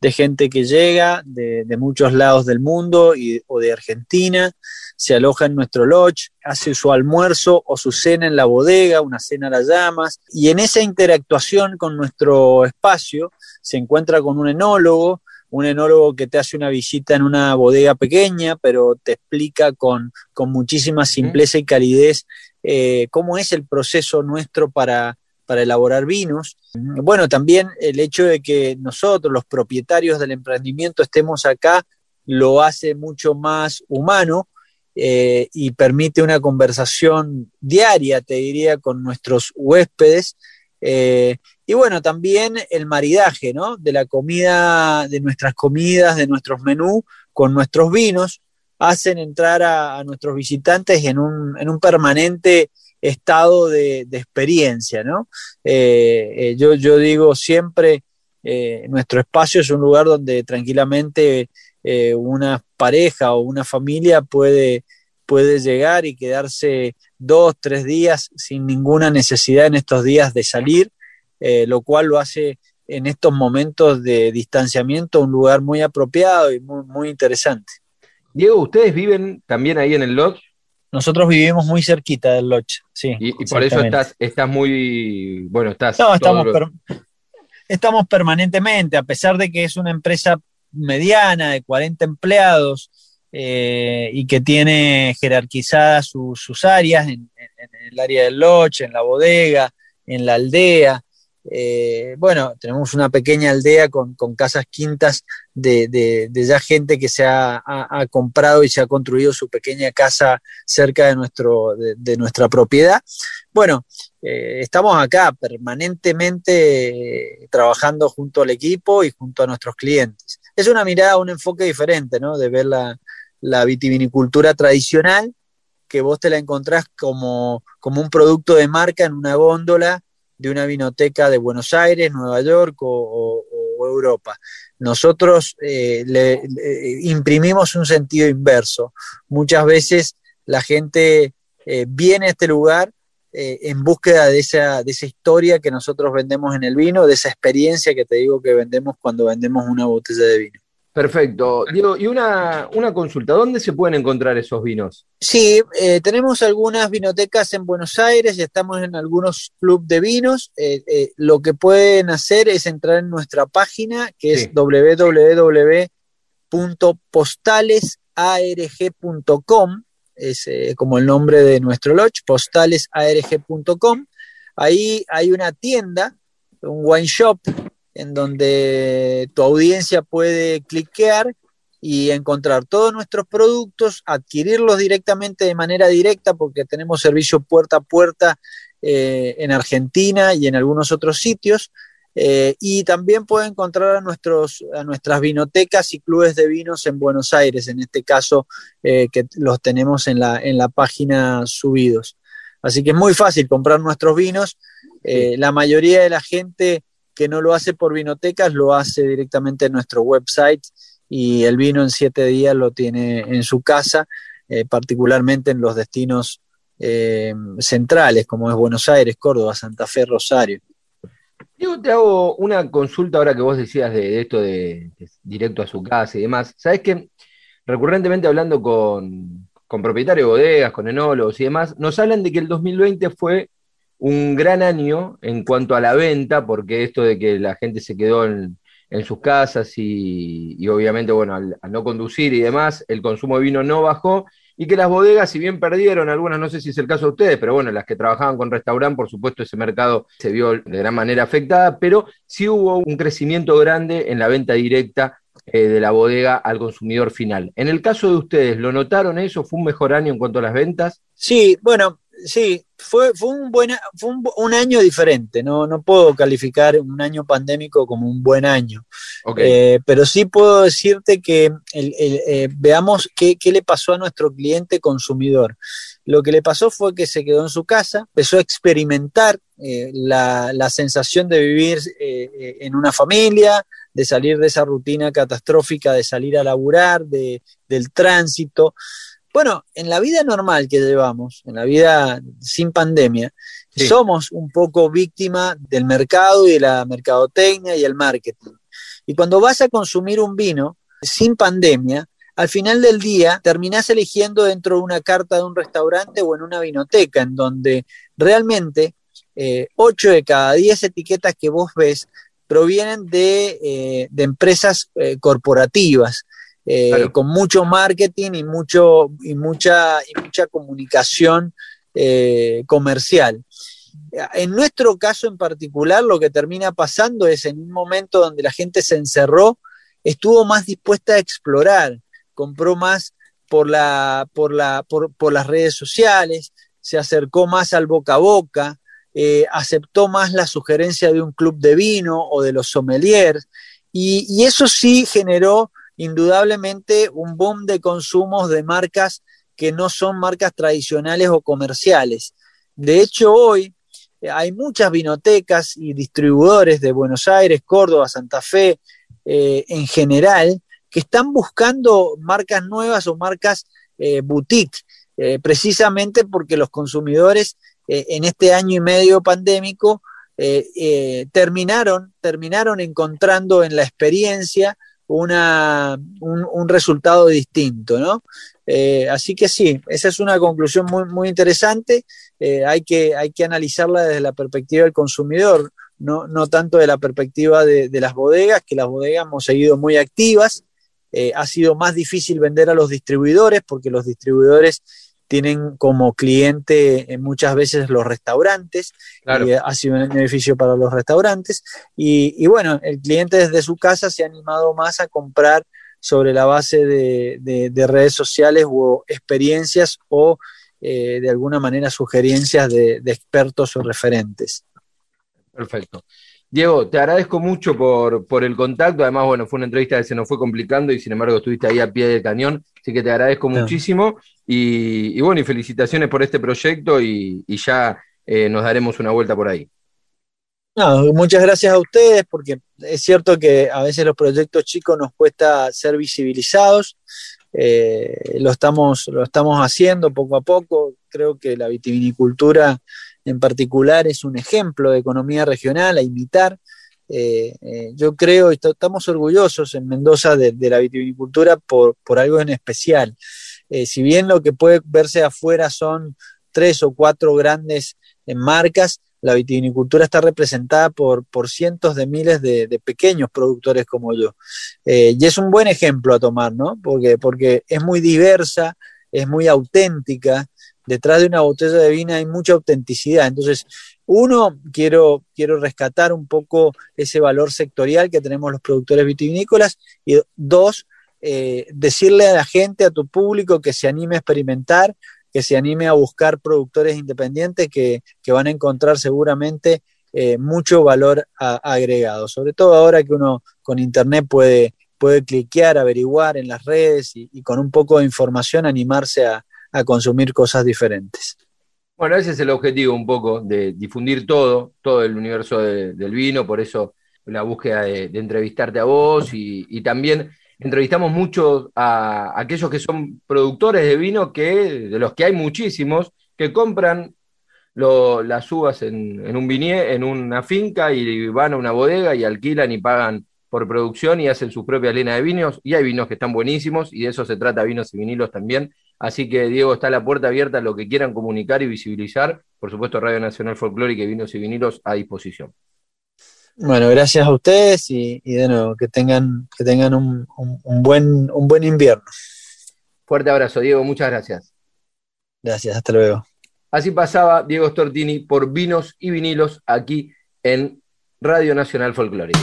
de gente que llega de, muchos lados del mundo y, o de Argentina, se aloja en nuestro lodge, hace su almuerzo o su cena en la bodega, una cena a las llamas, y en esa interactuación con nuestro espacio se encuentra con un enólogo, un enólogo que te hace una visita en una bodega pequeña, pero te explica con, con muchísima simpleza y calidez eh, cómo es el proceso nuestro para, elaborar vinos. Bueno, también el hecho de que nosotros, los propietarios del emprendimiento, estemos acá, lo hace mucho más humano eh, y permite una conversación diaria, te diría, con nuestros huéspedes. Eh, y bueno, también el maridaje, ¿no? De la comida, de nuestras comidas, de nuestros menús con nuestros vinos hacen entrar a, nuestros visitantes en un, permanente estado de, experiencia, ¿no? Eh, eh, yo, yo, digo siempre, eh, nuestro espacio es un lugar donde tranquilamente una pareja o una familia puede, puede llegar y quedarse dos, tres días sin ninguna necesidad en estos días de salir, lo cual lo hace en estos momentos de distanciamiento un lugar muy apropiado y muy, muy interesante. Diego, ¿ustedes viven también ahí en el lodge? Nosotros vivimos muy cerquita del lodge, sí. Y, por eso estás, estás muy, bueno, estás... No, estamos, estamos permanentemente, a pesar de que es una empresa mediana de 40 empleados eh, y que tiene jerarquizadas sus áreas en, el área del lodge, en la bodega, en la aldea, eh, bueno, tenemos una pequeña aldea con, casas quintas de, ya gente que se ha, comprado y se ha construido su pequeña casa cerca de, nuestro, de, nuestra propiedad. Bueno, eh, estamos acá permanentemente eh, trabajando junto al equipo y junto a nuestros clientes. Es una mirada, un enfoque diferente, ¿no? De ver la, la vitivinicultura tradicional, que vos te la encontrás como, como un producto de marca en una góndola de una vinoteca de Buenos Aires, Nueva York o, Europa. Nosotros eh, le, imprimimos un sentido inverso. Muchas veces la gente eh, viene a este lugar eh, en búsqueda de esa, de esa historia que nosotros vendemos en el vino, de esa experiencia que te digo que vendemos cuando vendemos una botella de vino. Perfecto. Diego, y una, consulta, ¿dónde se pueden encontrar esos vinos? Sí, eh, tenemos algunas vinotecas en Buenos Aires y estamos en algunos clubes de vinos. Eh, eh, lo que pueden hacer es entrar en nuestra página, que es www.postalesarg.com, es como el nombre de nuestro lodge, postalesarg.com. Ahí hay una tienda, un wine shop en donde tu audiencia puede cliquear y encontrar todos nuestros productos, adquirirlos directamente de manera directa porque tenemos servicio puerta a puerta eh, en Argentina y en algunos otros sitios. Eh, y también puede encontrar a, nuestros, a nuestras vinotecas y clubes de vinos en Buenos Aires, en este caso eh, que los tenemos en la, en la página subidos. Así que es muy fácil comprar nuestros vinos. La mayoría de la gente que no lo hace por vinotecas, lo hace directamente en nuestro website y el vino en siete días lo tiene en su casa, eh, particularmente en los destinos eh, centrales, como es Buenos Aires, Córdoba, Santa Fe, Rosario. Yo te hago una consulta ahora que vos decías de, esto de, directo a su casa y demás. Sabes que recurrentemente hablando con, con propietarios de bodegas, con enólogos y demás, nos hablan de que el 2020 fue un gran año en cuanto a la venta, porque esto de que la gente se quedó en, sus casas y, obviamente, bueno, al, no conducir y demás, el consumo de vino no bajó y que las bodegas, si bien perdieron, algunas no sé si es el caso de ustedes, pero bueno, las que trabajaban con restaurante, por supuesto, ese mercado se vio de gran manera afectada, pero sí hubo un crecimiento grande en la venta directa eh, de la bodega al consumidor final. En el caso de ustedes, ¿lo notaron eso? ¿Fue un mejor año en cuanto a las ventas? Sí, bueno, sí, fue, fue, un, buen, fue un, año diferente, ¿no? no puedo calificar un año pandémico como un buen año, eh, pero sí puedo decirte que eh, veamos qué, le pasó a nuestro cliente consumidor. Lo que le pasó fue que se quedó en su casa, empezó a experimentar eh, la, sensación de vivir en una familia, de salir de esa rutina catastrófica, de salir a laburar, de, del tránsito. Bueno, en la vida normal que llevamos, en la vida sin pandemia, somos un poco víctima del mercado y de la mercadotecnia y el marketing. Y cuando vas a consumir un vino sin pandemia, al final del día terminás eligiendo dentro de una carta de un restaurante o en una vinoteca, en donde realmente eh, 8 de cada 10 etiquetas que vos ves provienen de, eh, empresas eh, corporativas eh, con mucho marketing y, mucho, y, mucha, y mucha comunicación eh, comercial. En nuestro caso en particular, lo que termina pasando es en un momento donde la gente se encerró, estuvo más dispuesta a explorar, compró más por, la, por, la, por, las redes sociales, se acercó más al boca a boca, eh, aceptó más la sugerencia de un club de vino o de los sommeliers, y, y eso sí generó indudablemente un boom de consumos de marcas que no son marcas tradicionales o comerciales. De hecho, hoy eh, hay muchas vinotecas y distribuidores de Buenos Aires, Córdoba, Santa Fe, eh, en general, que están buscando marcas nuevas o marcas eh, boutique, precisamente porque los consumidores en este año y medio pandémico terminaron, terminaron encontrando en la experiencia una, un, resultado distinto, ¿no? Eh, así que sí, esa es una conclusión muy, muy interesante. Eh, hay, que, hay que analizarla desde la perspectiva del consumidor, no, no tanto de la perspectiva de, las bodegas, que las bodegas hemos seguido muy activas. Eh, ha sido más difícil vender a los distribuidores porque los distribuidores tienen como cliente eh, muchas veces los restaurantes, y ha sido un beneficio para los restaurantes. Y, bueno, el cliente desde su casa se ha animado más a comprar sobre la base de, redes sociales o experiencias o eh, de alguna manera sugerencias de, expertos o referentes. Perfecto. Diego, te agradezco mucho por, por, el contacto. Además, bueno, fue una entrevista que se nos fue complicando y sin embargo estuviste ahí a pie del cañón. Así que te agradezco muchísimo. Y, bueno, y felicitaciones por este proyecto y, ya eh, nos daremos una vuelta por ahí. muchas gracias a ustedes porque es cierto que a veces los proyectos chicos nos cuesta ser visibilizados. Eh, lo, estamos, lo estamos haciendo poco a poco. Creo que la vitivinicultura en particular es un ejemplo de economía regional a imitar. Eh, eh, yo creo, estamos orgullosos en Mendoza de, la vitivinicultura por, algo en especial. Eh, si bien lo que puede verse afuera son tres o cuatro grandes marcas, la vitivinicultura está representada por, por cientos de miles de, pequeños productores como yo. y es un buen ejemplo a tomar, ¿no? Porque, porque es muy diversa, es muy auténtica, detrás de una botella de vino hay mucha autenticidad. Entonces, uno, quiero, quiero rescatar un poco ese valor sectorial que tenemos los productores vitivinícolas. Y dos, eh, decirle a la gente, a tu público, que se anime a experimentar, que se anime a buscar productores independientes que, van a encontrar seguramente eh, mucho valor agregado. Sobre todo ahora que uno con internet puede, puede cliquear, averiguar en las redes y con un poco de información animarse a, a consumir cosas diferentes. Bueno, ese es el objetivo un poco, de difundir todo, todo el universo del vino, por eso la búsqueda de, entrevistarte a vos y, también entrevistamos mucho a aquellos que son productores de vino, que, de los que hay muchísimos, que compran las uvas en, en, un en una finca y van a una bodega y alquilan y pagan por producción y hacen sus propias líneas de vinos. Y hay vinos que están buenísimos y de eso se trata vinos y vinilos también. Así que, Diego, está la puerta abierta a lo que quieran comunicar y visibilizar. Por supuesto, Radio Nacional Folclórica y Vinos y Vinilos a disposición. Bueno, gracias a ustedes y, de nuevo, que tengan, que tengan un, buen, un buen invierno. Fuerte abrazo, Diego, muchas gracias. Gracias, hasta luego. Así pasaba Diego Stortini por Vinos y Vinilos aquí en Radio Nacional Folclórica.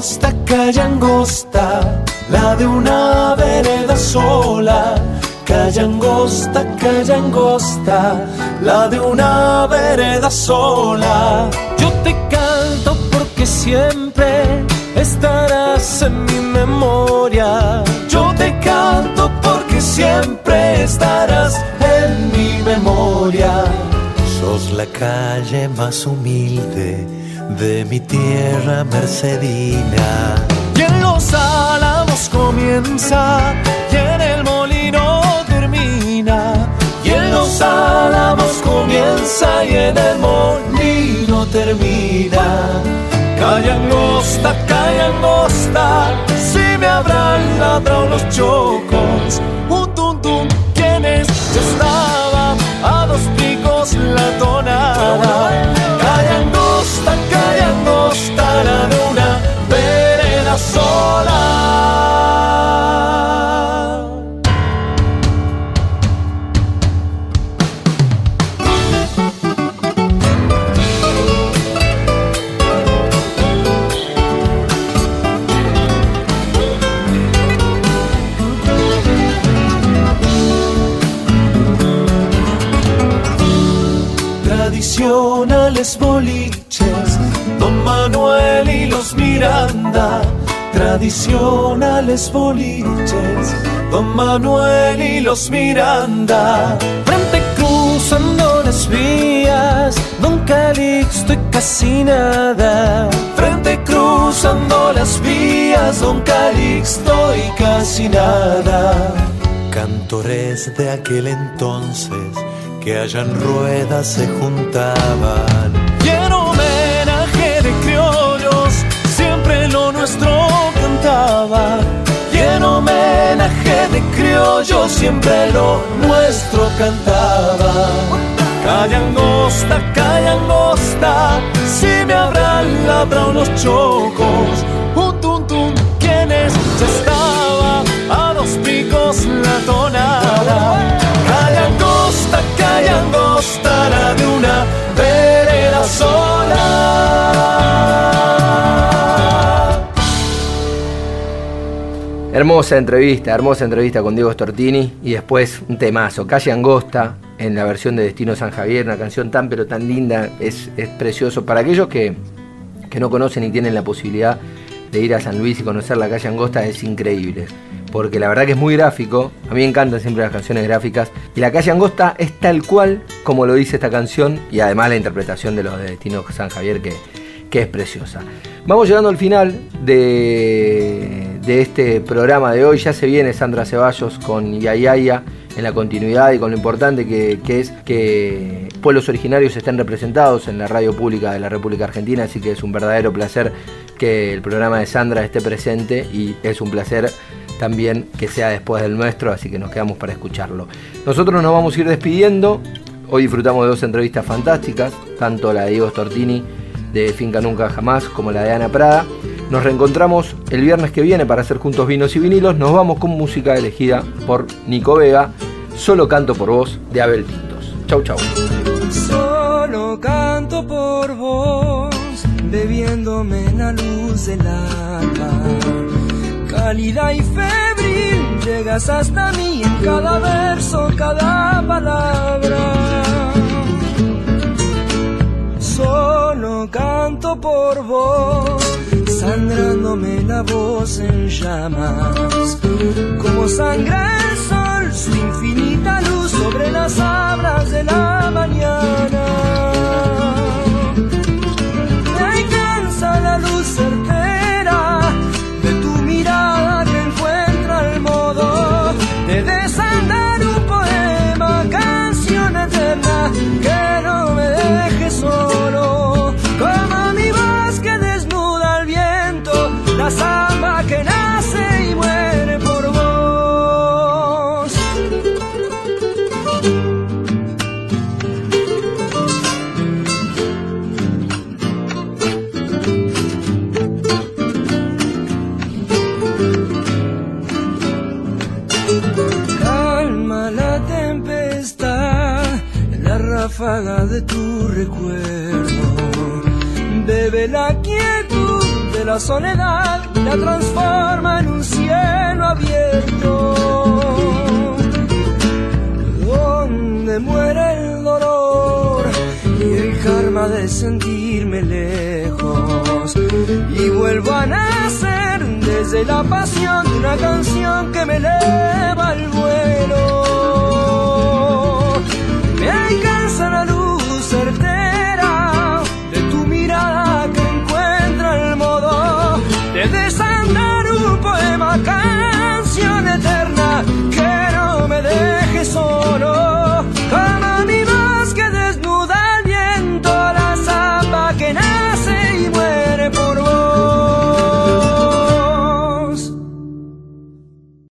Angosta, calle angosta, la de una vereda sola. Calle angosta, calle angosta, la de una vereda sola. Yo te canto porque siempre estarás en mi memoria. Yo te canto porque siempre estarás en mi memoria. Sos la calle más humilde de mi tierra mercedina. Y en los álamos comienza, y en el molino termina. Y en los álamos comienza, y en el molino termina. Calle angosta, calle angosta, si me habrán ladrado los chocos. Un tum tum, ¿quién es? Yo estaba a dos picos la tonada. Tradicionales tradicionales boliches, Don Manuel y los Miranda. Frente cruzando las vías, Don Calixto y casi nada. Frente cruzando las vías, Don Calixto y casi nada. Cantores de aquel entonces que allá en ruedas se juntaban. Y en homenaje de criollos, siempre lo nuestro cantaba. Y en homenaje de criollos, siempre lo nuestro cantaba. Calle angosta, calle angosta, si me habrán labrado los chocos. Hermosa entrevista, hermosa entrevista con Diego Stortini y después un temazo, Calle Angosta en la versión de Destino San Javier, una canción tan pero tan linda, es, precioso. Para aquellos que, que no conocen y tienen la posibilidad de ir a San Luis y conocer la calle Angosta es increíble. Porque la verdad que es muy gráfico. A mí me encantan siempre las canciones gráficas. Y la calle Angosta es tal cual como lo dice esta canción. Y además la interpretación de los de Destino San Javier que, que es preciosa. Vamos llegando al final de, este programa de hoy. Ya se viene Sandra Ceballos con Yayaya en la continuidad y con lo importante que, es que pueblos originarios estén representados en la radio pública de la República Argentina. Así que es un verdadero placer que el programa de Sandra esté presente y es un placer también que sea después del nuestro, así que nos quedamos para escucharlo. Nosotros nos vamos a ir despidiendo. Hoy disfrutamos de dos entrevistas fantásticas, tanto la de Diego Stortini de Finca Nunca Jamás como la de Ana Prada. Nos reencontramos el viernes que viene para hacer juntos vinos y vinilos. Nos vamos con música elegida por Nico Vega. Solo canto por vos de Abel Pintos. Chau, chau. Solo canto por vos, bebiéndome la luz del alma. Cálida y febril, llegas hasta mí en cada verso, cada palabra solo canto por vos, sangrándome la voz en llamas, como sangra el sol su infinita luz sobre las abras de la mañana. La soledad la transforma en un cielo abierto, donde muere el dolor y el karma de sentirme lejos, y vuelvo a nacer desde la pasión de una canción que me eleva al vuelo.